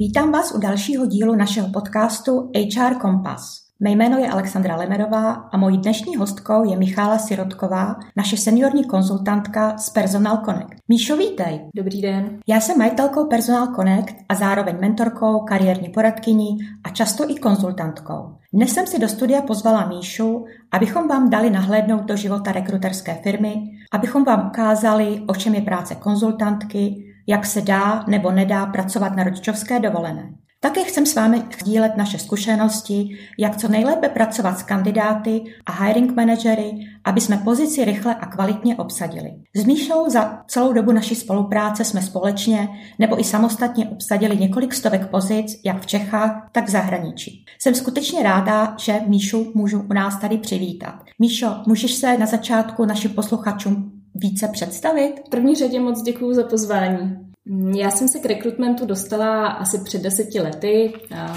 Vítám vás u dalšího dílu našeho podcastu HR Kompass. Mé jméno je Alexandra Lemerová a mojí dnešní hostkou je Michála Sirotková, naše seniorní konzultantka z Personal Connect. Míšo, vítej. Dobrý den. Já jsem majitelkou Personal Connect a zároveň mentorkou, kariérní poradkyní a často i konzultantkou. Dnes jsem si do studia pozvala Míšu, abychom vám dali nahlédnout do života rekruterské firmy, abychom vám ukázali, o čem je práce konzultantky, jak se dá nebo nedá pracovat na rodičovské dovolené. Také chcem s vámi sdílet naše zkušenosti, jak co nejlépe pracovat s kandidáty a hiring manažery, aby jsme pozici rychle a kvalitně obsadili. S Míšou za celou dobu naší spolupráce jsme společně nebo i samostatně obsadili několik stovek pozic, jak v Čechách, tak v zahraničí. Jsem skutečně ráda, že Míšu můžu u nás tady přivítat. Míšo, můžeš se na začátku našim posluchačům více představit? V první řadě moc děkuji za pozvání. Já jsem se k rekrutmentu dostala asi před deseti lety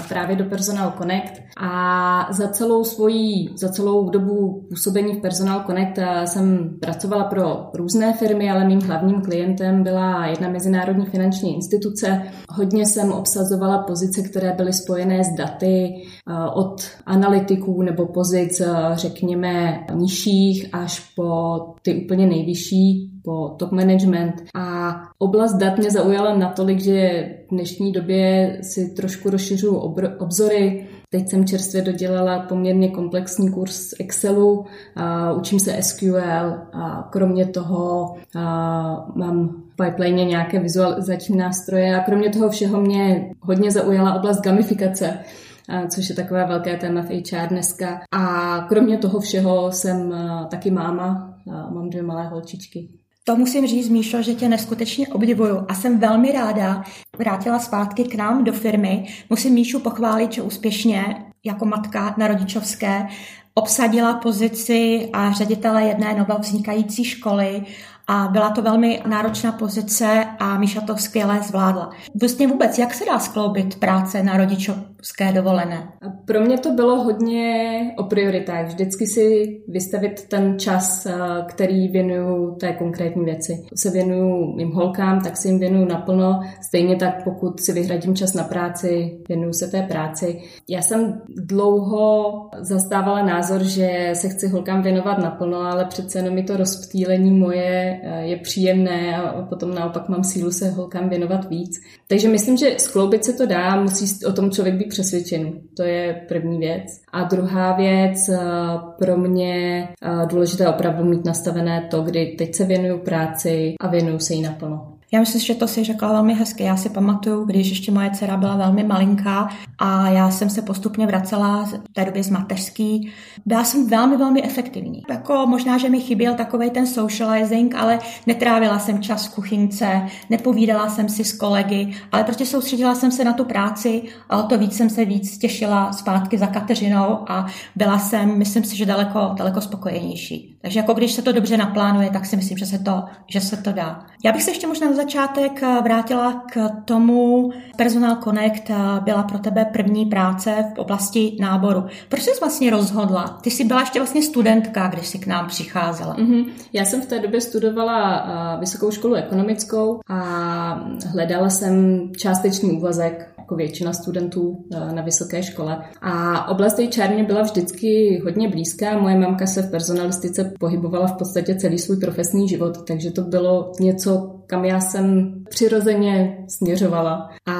právě do Personal Connect a za celou svoji, za celou dobu působení v Personal Connect jsem pracovala pro různé firmy, ale mým hlavním klientem byla jedna mezinárodní finanční instituce. Hodně jsem obsazovala pozice, které byly spojené s daty od analytiků nebo pozic, řekněme, nižších až po ty úplně nejvyšší po top management a oblast dat mě zaujala natolik, že v dnešní době si trošku rozšiřuju obzory. Teď jsem čerstvě dodělala poměrně komplexní kurz Excelu, a učím se SQL a kromě toho a mám v pipeline nějaké vizualizační nástroje a kromě toho všeho mě hodně zaujala oblast gamifikace což je takové velké téma v HR dneska. A kromě toho všeho jsem taky máma, mám dvě malé holčičky. To musím říct, Míšo, že tě neskutečně obdivuju a jsem velmi ráda. Vrátila zpátky k nám do firmy. Musím Míšu pochválit, že úspěšně jako matka na rodičovské obsadila pozici a ředitele jedné novovznikající školy a byla to velmi náročná pozice a Míša to skvěle zvládla. Vlastně vůbec, jak se dá skloubit práce na rodičovské dovolené? Pro mě to bylo hodně o prioritách. Vždycky si vystavit ten čas, eh, který věnuju té konkrétní věci. Se věnuju mým holkám, tak si jim věnuju naplno. Stejně tak, pokud si vyhradím čas na práci, věnuju se té práci. Já jsem dlouho zastávala názor, že se chci holkám věnovat naplno, ale přece jenom mi to rozptýlení moje Eh, je příjemné a potom naopak mám sílu se holkám věnovat víc. Takže myslím, že skloubit se to dá, musí o tom člověk být přesvědčený. To je první věc. A druhá věc, eh, pro mě eh, důležité opravdu mít nastavené to, kdy teď se věnuju práci a věnuju se jí naplno. Já myslím, že to si řekla velmi hezky. Já si pamatuju, když ještě moje dcera byla velmi malinká a já jsem se postupně vracela v té době z mateřský. Byla jsem velmi, velmi efektivní. Jako možná, že mi chyběl takový ten socializing, ale netrávila jsem čas v kuchynce, nepovídala jsem si s kolegy, ale prostě soustředila jsem se na tu práci a o to víc jsem se víc těšila zpátky za Kateřinou a byla jsem, myslím si, že daleko, daleko spokojenější. Takže jako když se to dobře naplánuje, tak si myslím, že se to, že se to dá. Já bych se ještě možná na začátek eh, vrátila k tomu, Personal Connect eh, byla pro tebe první práce v oblasti náboru. Proč jsi vlastně rozhodla? Ty jsi byla ještě vlastně studentka, když jsi k nám přicházela. Mm-hmm. Já jsem v té době studovala uh, vysokou školu ekonomickou a hledala jsem částečný úvazek jako většina studentů na vysoké škole. A oblast čárně byla vždycky hodně blízká. Moje mamka se v personalistice pohybovala v podstatě celý svůj profesní život, takže to bylo něco, kam já jsem přirozeně směřovala. A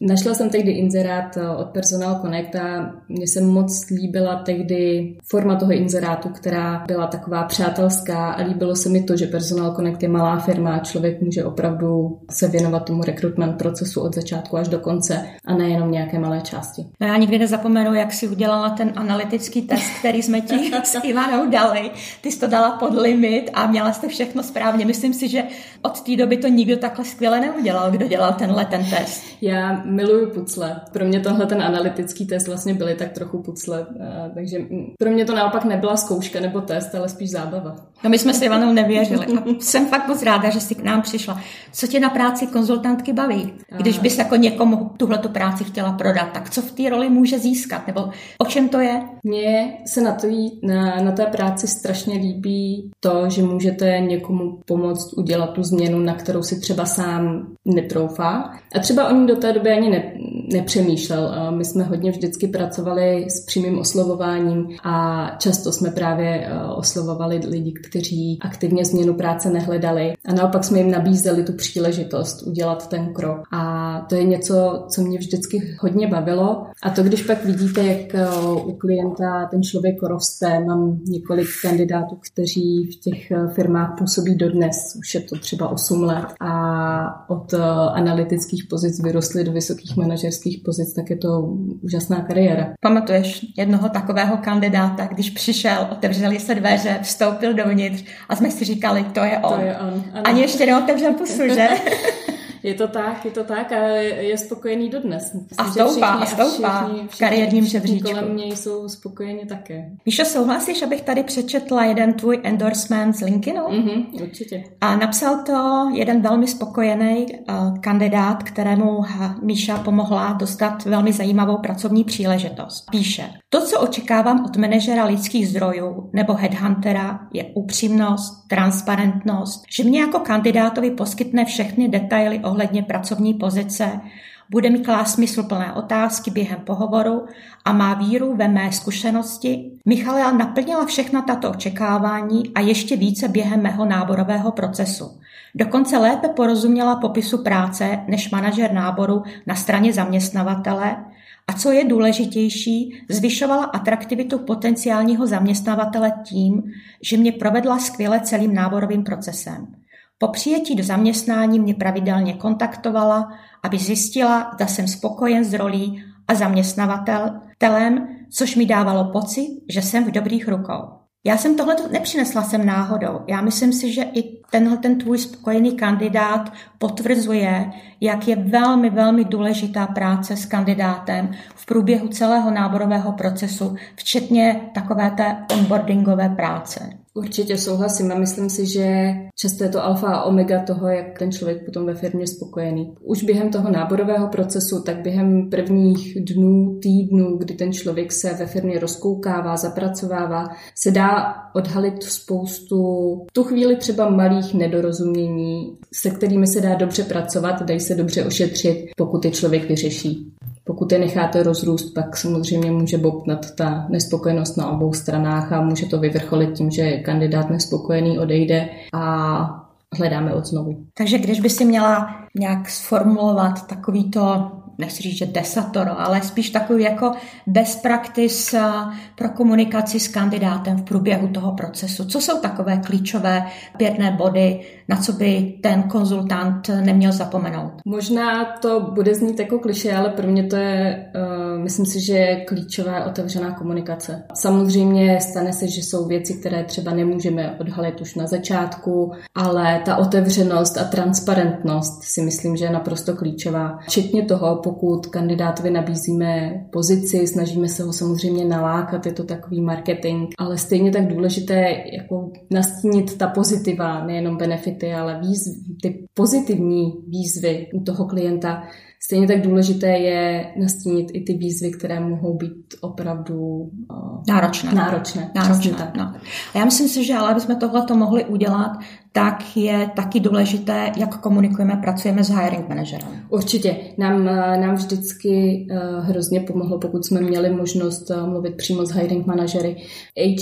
našla jsem tehdy inzerát eh, od Personal Connect a mně se moc líbila tehdy forma toho inzerátu, která byla taková přátelská a líbilo se mi to, že Personal Connect je malá firma a člověk může opravdu se věnovat tomu rekrutment procesu od začátku až do konce a nejenom nějaké malé části. No já nikdy nezapomenu, jak si udělala ten analytický test, který jsme ti s Ivanou dali. Ty jsi to dala pod limit a měla jste všechno správně. Myslím si, že od té doby to nikdo takhle skvěle neudělal, kdo dělal tenhle ten test. Já miluju pucle. Pro mě tohle ten analytický test vlastně byly tak trochu pucle, takže pro mě to naopak nebyla zkouška nebo test, ale spíš zábava. No my jsme si Ivanou nevěřili. A jsem fakt moc ráda, že jsi k nám přišla. Co tě na práci konzultantky baví? Když bys jako někomu tuhle práci chtěla prodat, tak co v té roli může získat? Nebo o čem to je? Mně se na, to, na, na té práci strašně líbí to, že můžete někomu pomoct udělat tu změnu, na kterou si třeba sám netroufá. A třeba o ní do té doby ani ne, nepřemýšlel. My jsme hodně vždycky pracovali s přímým oslovováním a často jsme právě e, oslovovali lidi, kteří aktivně změnu práce nehledali a naopak jsme jim nabízeli tu příležitost udělat ten krok. A to je něco, co mě vždycky hodně bavilo. A to, když pak vidíte, jak e, u klienta ten člověk roste, mám několik kandidátů, kteří v těch e, firmách působí dodnes, už je to třeba 8 let a od analytických pozic vyrostly do vysokých manažerských pozic, tak je to úžasná kariéra. Pamatuješ jednoho takového kandidáta, když přišel, otevřeli se dveře, vstoupil dovnitř a jsme si říkali, to je on. To je on. Ano. Ani ještě neotevřel pusu, že? Je to tak, je to tak a je spokojený dodnes. Myslím, a stoupá, a stoupá v kariérním žebříčku. kolem něj jsou spokojeni také. Míšo, souhlasíš, abych tady přečetla jeden tvůj endorsement z LinkedInu? Mm-hmm, určitě. A napsal to jeden velmi spokojený uh, kandidát, kterému Míša pomohla dostat velmi zajímavou pracovní příležitost. Píše, to, co očekávám od manažera lidských zdrojů nebo headhuntera, je upřímnost, transparentnost, že mě jako kandidátovi poskytne všechny detaily ohledně pracovní pozice, bude mi klást smysluplné otázky během pohovoru a má víru ve mé zkušenosti. Michaela naplnila všechna tato očekávání a ještě více během mého náborového procesu. Dokonce lépe porozuměla popisu práce než manažer náboru na straně zaměstnavatele a co je důležitější, zvyšovala atraktivitu potenciálního zaměstnavatele tím, že mě provedla skvěle celým náborovým procesem. Po přijetí do zaměstnání mě pravidelně kontaktovala, aby zjistila, zda jsem spokojen s rolí a zaměstnavatelem, což mi dávalo pocit, že jsem v dobrých rukou. Já jsem tohle nepřinesla sem náhodou. Já myslím si, že i tenhle ten tvůj spokojený kandidát potvrzuje, jak je velmi, velmi důležitá práce s kandidátem v průběhu celého náborového procesu, včetně takové té onboardingové práce. Určitě souhlasím a myslím si, že často je to alfa a omega toho, jak ten člověk potom ve firmě spokojený. Už během toho náborového procesu, tak během prvních dnů, týdnů, kdy ten člověk se ve firmě rozkoukává, zapracovává, se dá odhalit spoustu, tu chvíli třeba malých nedorozumění, se kterými se dá dobře pracovat, dají se dobře ošetřit, pokud je člověk vyřeší. Pokud je necháte rozrůst, pak samozřejmě může bobtnat ta nespokojenost na obou stranách a může to vyvrcholit tím, že kandidát nespokojený odejde a hledáme od znovu. Takže když by si měla nějak sformulovat takovýto nechci říct, že desatoro, ale spíš takový jako best practice pro komunikaci s kandidátem v průběhu toho procesu. Co jsou takové klíčové pěkné body, na co by ten konzultant neměl zapomenout? Možná to bude znít jako kliše, ale pro mě to je, uh, myslím si, že je klíčová otevřená komunikace. Samozřejmě stane se, že jsou věci, které třeba nemůžeme odhalit už na začátku, ale ta otevřenost a transparentnost si myslím, že je naprosto klíčová. Včetně toho, pokud kandidátovi nabízíme pozici, snažíme se ho samozřejmě nalákat, je to takový marketing, ale stejně tak důležité jako nastínit ta pozitiva, nejenom benefity, ale výzvy, ty pozitivní výzvy u toho klienta, Stejně tak důležité je nastínit i ty výzvy, které mohou být opravdu uh, náročné. Náročné. náročné tak. No. A já myslím si, že ale abychom tohle to mohli udělat, tak je taky důležité, jak komunikujeme, pracujeme s hiring manažerem. Určitě. Nám, nám vždycky uh, hrozně pomohlo, pokud jsme měli možnost uh, mluvit přímo s hiring manažery.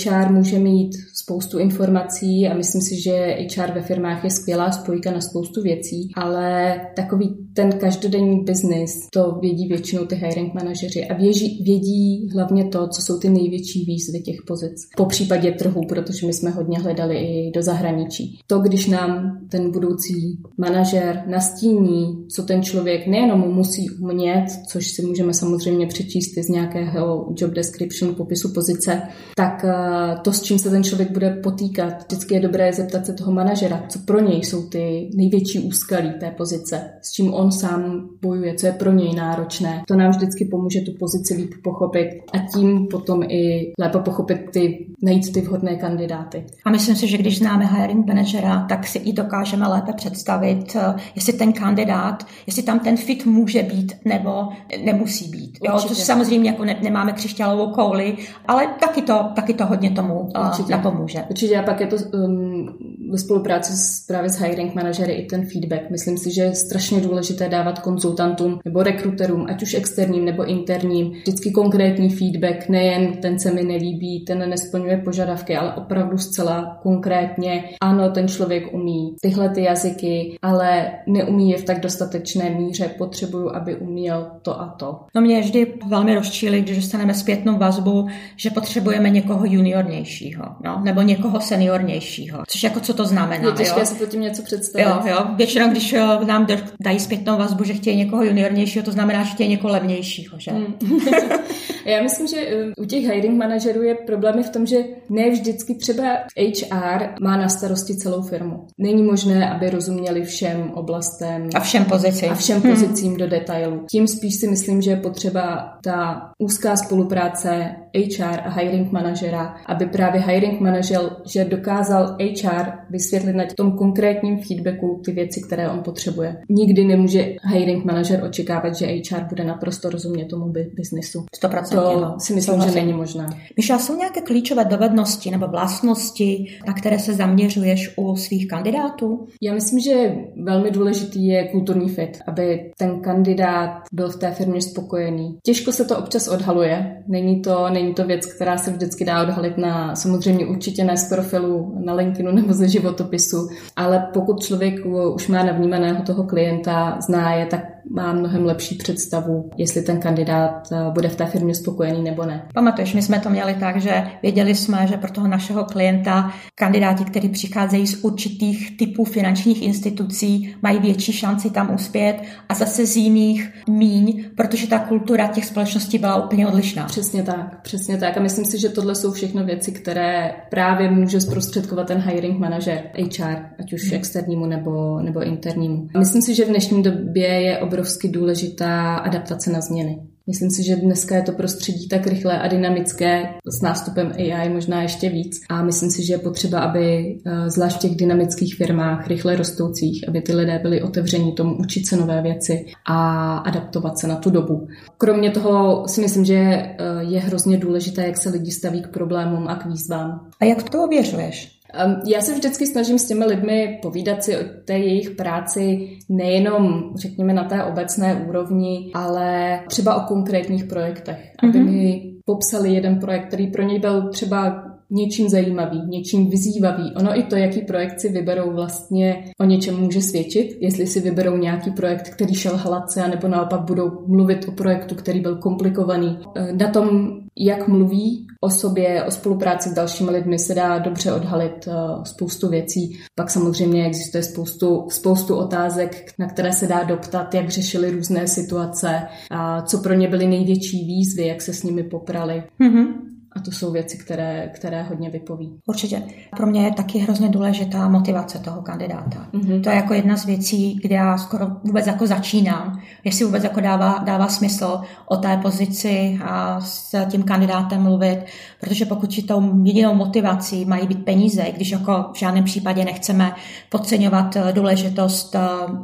HR může mít spoustu informací a myslím si, že HR ve firmách je skvělá spojka na spoustu věcí, ale takový ten každodenní biznis, to vědí většinou ty hiring manažeři a vědí, vědí hlavně to, co jsou ty největší výzvy těch pozic. Po případě trhu, protože my jsme hodně hledali i do zahraničí. To, když nám ten budoucí manažer nastíní, co ten člověk nejenom musí umět, což si můžeme samozřejmě přečíst z nějakého job description, popisu pozice, tak eh, to, s čím se ten člověk bude potýkat, vždycky je dobré zeptat se toho manažera, co pro něj jsou ty největší úskalí té pozice, s čím on sám bojuje, co je pro něj náročné. To nám vždycky pomůže tu pozici líp pochopit a tím potom i lépe pochopit ty, najít ty vhodné kandidáty. A myslím si, že když známe hiring manažera, tak si i dokážeme lépe představit, eh, jestli ten kandidát, jestli tam ten fit může být nebo nemusí být. Jo, to samozřejmě jako ne, nemáme křišťálovou kouli, ale taky to, taky to hodně tomu uh, Určitě. napomůže. Určitě a pak je to um, ve spolupráci s, právě s hiring manažery i ten feedback. Myslím si, že je strašně důležité dávat konzultantům nebo rekruterům, ať už externím nebo interním, vždycky konkrétní feedback, nejen ten se mi nelíbí, ten nesplňuje požadavky, ale opravdu zcela konkrétně, ano, ten člověk umí tyhle ty jazyky, ale neumí je v tak dostatečné míře, potřebuju, aby uměl to a to. No mě vždy velmi rozčíli, když dostaneme zpětnou vazbu, že potřebujeme někoho juniornějšího, no, nebo někoho seniornějšího, což jako co to znamená. Je těžké jo? pod tím něco představit. Jo, jo. Většinou, když eh, nám dají zpětnou vazbu, že chtějí někoho juniornějšího, to znamená, že chtějí někoho levnějšího, že? Hmm. Já myslím, že eh, u těch hiring manažerů je problémy v tom, že ne vždycky třeba HR má na starosti celou firmu. Není možné, aby rozuměli všem oblastem a všem pozicím, a všem hmm. pozicím hmm. do detailu. Tím spíš si myslím, že je potřeba ta úzká spolupráce HR a hiring manažera, aby právě hiring manažer že dokázal HR vysvětlit na tom konkrétním feedbacku ty věci, které on potřebuje. Nikdy nemůže hiring manažer očekávat, že HR bude naprosto rozumět tomu biznisu. 100%. To no. si myslím, že není možné. Myšla, jsou nějaké klíčové dovednosti nebo vlastnosti, na které se zaměřuješ u svých kandidátů? Já myslím, že velmi důležitý je kulturní fit, aby ten kandidát byl v té firmě spokojený. Těžko se to občas odhaluje. Není to, není to věc, která se vždycky dá odhalit na, samozřejmě určitě ne z profilu na LinkedInu nebo ze životopisu, ale pokud člověk už má navnímaného toho klienta, zná je, tak má mnohem lepší představu, jestli ten kandidát eh, bude v té firmě spokojený nebo ne. Pamatuješ, my jsme to měli tak, že věděli jsme, že pro toho našeho klienta kandidáti, kteří přicházejí z určitých typů finančních institucí, mají větší šanci tam uspět a zase z jiných míň, protože ta kultura těch společností byla úplně odlišná. Přesně tak, přesně tak. A myslím si, že tohle jsou všechno věci, které právě může zprostředkovat ten hiring manažer HR, ať už hmm. externímu nebo, nebo internímu. Myslím si, že v dnešní době je obrovsky důležitá adaptace na změny. Myslím si, že dneska je to prostředí tak rychlé a dynamické s nástupem AI možná ještě víc. A myslím si, že je potřeba, aby eh, zvlášť v těch dynamických firmách, rychle rostoucích, aby ty lidé byli otevření tomu učit se nové věci a adaptovat se na tu dobu. Kromě toho si myslím, že eh, je hrozně důležité, jak se lidi staví k problémům a k výzvám. A jak to ověřuješ? Já se vždycky snažím s těmi lidmi povídat si o té jejich práci nejenom, řekněme, na té obecné úrovni, ale třeba o konkrétních projektech, aby mm-hmm. mi popsali jeden projekt, který pro něj byl třeba něčím zajímavý, něčím vyzývavý. Ono i to, jaký projekt si vyberou, vlastně o něčem může svědčit. Jestli si vyberou nějaký projekt, který šel hladce, nebo naopak budou mluvit o projektu, který byl komplikovaný. Na tom, jak mluví o sobě, o spolupráci s dalšími lidmi se dá dobře odhalit e, spoustu věcí. Pak samozřejmě existuje spoustu, spoustu otázek, na které se dá doptat, jak řešili různé situace, a co pro ně byly největší výzvy, jak se s nimi poprali. Mm-hmm. A to jsou věci, které, které hodně vypoví. Určitě. Pro mě je taky hrozně důležitá motivace toho kandidáta. Mm-hmm. To je jako jedna z věcí, kde já skoro vůbec jako začínám, jestli vůbec jako dává, dává smysl o té pozici a s tím kandidátem mluvit, protože pokud tou jedinou motivací mají být peníze, když jako v žádném případě nechceme podceňovat důležitost eh,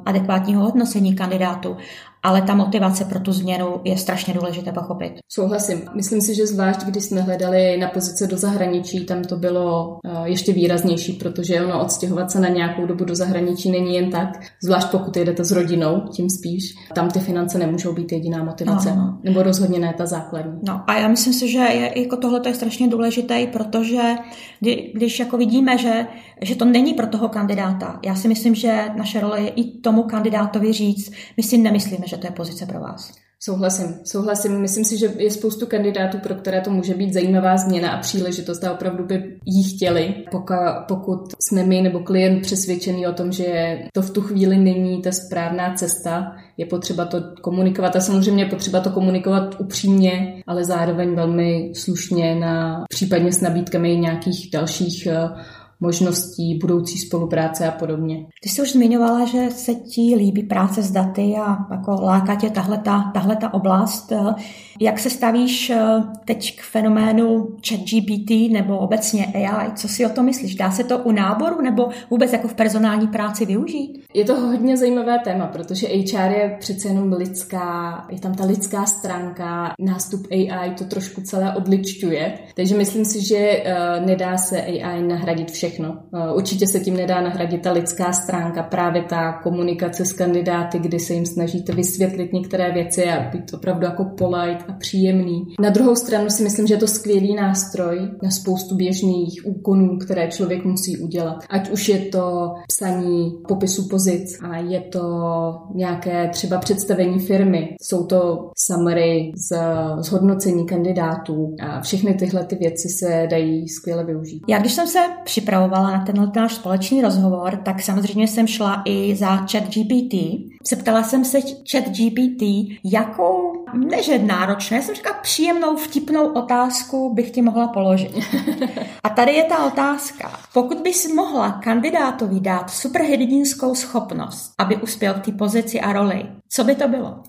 adekvátního hodnocení kandidátu, ale ta motivace pro tu změnu je strašně důležité pochopit. Souhlasím. Myslím si, že zvlášť, když jsme hledali na pozice do zahraničí, tam to bylo eh, ještě výraznější, protože ono odstěhovat se na nějakou dobu do zahraničí není jen tak, zvlášť pokud jedete s rodinou, tím spíš. Tam ty finance nemůžou být jediná motivace, no. nebo rozhodně ne ta základní. No a já myslím si, že je, jako tohle je strašně důležité, protože kdy, když jako vidíme, že, že to není pro toho kandidáta, já si myslím, že naše role je i tomu kandidátovi říct, my si nemyslíme, že to je pozice pro vás. Souhlasím, souhlasím. Myslím si, že je spoustu kandidátů, pro které to může být zajímavá změna a příležitost a opravdu by jí chtěli, pokud jsme my nebo klient přesvědčený o tom, že to v tu chvíli není ta správná cesta, je potřeba to komunikovat a samozřejmě je potřeba to komunikovat upřímně, ale zároveň velmi slušně na případně s nabídkami nějakých dalších eh, možností budoucí spolupráce a podobně. Ty jsi už zmiňovala, že se ti líbí práce s daty a jako láká tě tahle ta oblast. Jak se stavíš eh, teď k fenoménu ChatGPT nebo obecně AI? Co si o to myslíš? Dá se to u náboru nebo vůbec jako v personální práci využít? Je to hodně zajímavé téma, protože HR je přece jenom lidská, je tam ta lidská stránka, nástup AI to trošku celé odličťuje. Takže myslím si, že eh, nedá se AI nahradit všechno. Eh, určitě se tím nedá nahradit ta lidská stránka, právě ta komunikace s kandidáty, kdy se jim snažíte vysvětlit některé věci a být opravdu jako polite a příjemný. Na druhou stranu si myslím, že je to skvělý nástroj na spoustu běžných úkonů, které člověk musí udělat. Ať už je to psaní popisu pozic a je to nějaké třeba představení firmy, jsou to summary z zhodnocení kandidátů a všechny tyhle ty věci se dají skvěle využít. Já když jsem se připravovala na tenhle náš společný rozhovor, tak samozřejmě jsem šla i za chat GPT. Zeptala jsem se chat GPT, jakou, neže náročné, jsem říkala příjemnou, vtipnou otázku bych ti mohla položit. A tady je ta otázka. Pokud bys mohla kandidátovi dát superhrdinskou schopnost, aby uspěl v té pozici a roli, co by to bylo?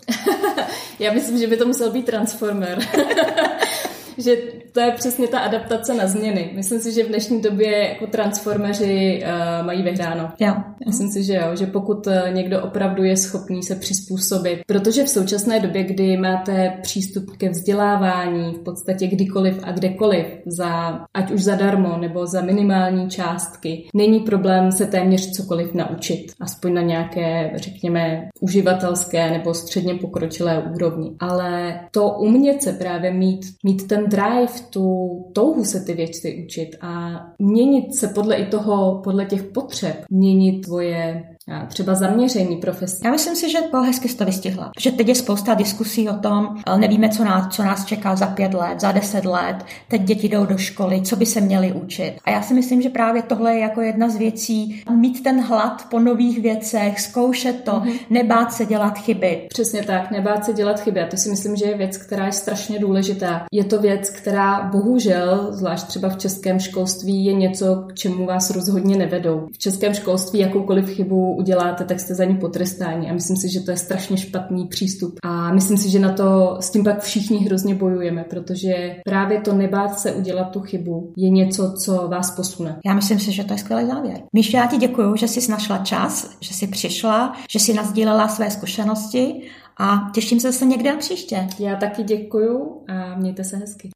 Já myslím, že by to musel být Transformer. že to je přesně ta adaptace na změny. Myslím si, že v dnešní době jako transformeři uh, mají vyhráno. Jo. Myslím si, že jo, že pokud eh, někdo opravdu je schopný se přizpůsobit, protože v současné době, kdy máte přístup ke vzdělávání v podstatě kdykoliv a kdekoliv, za, ať už zadarmo nebo za minimální částky, není problém se téměř cokoliv naučit, aspoň na nějaké, řekněme, uživatelské nebo středně pokročilé úrovni. Ale to umět se právě mít, mít ten drive, tu touhu se ty věci učit a měnit se podle i toho, podle těch potřeb, měnit tvoje třeba zaměření profesí. Já myslím si, že to hezky to vystihla. Že teď je spousta diskusí o tom, nevíme, co nás, co nás čeká za pět let, za deset let, teď děti jdou do školy, co by se měly učit. A já si myslím, že právě tohle je jako jedna z věcí, mít ten hlad po nových věcech, zkoušet to, mm-hmm. nebát se dělat chyby. Přesně tak, nebát se dělat chyby. A to si myslím, že je věc, která je strašně důležitá. Je to věc, která bohužel, zvlášť třeba v českém školství, je něco, k čemu vás rozhodně nevedou. V českém školství jakoukoliv chybu uděláte, tak jste za ní potrestáni. A myslím si, že to je strašně špatný přístup. A myslím si, že na to s tím pak všichni hrozně bojujeme, protože právě to nebát se udělat tu chybu je něco, co vás posune. Já myslím si, že to je skvělý závěr. Míši, já ti děkuji, že jsi našla čas, že jsi přišla, že jsi nazdílela své zkušenosti a těším se zase někde na příště. Já taky děkuji a mějte se hezky.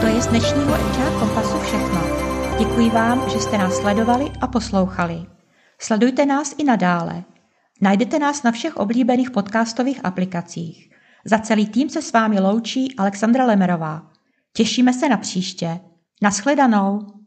To je z dnešního HR Kompasu všechno. Děkuji vám, že jste nás sledovali a poslouchali. Sledujte nás i nadále. Najdete nás na všech oblíbených podcastových aplikacích. Za celý tým se s vámi loučí Alexandra Lemerová. Těšíme se na příště. Naschledanou.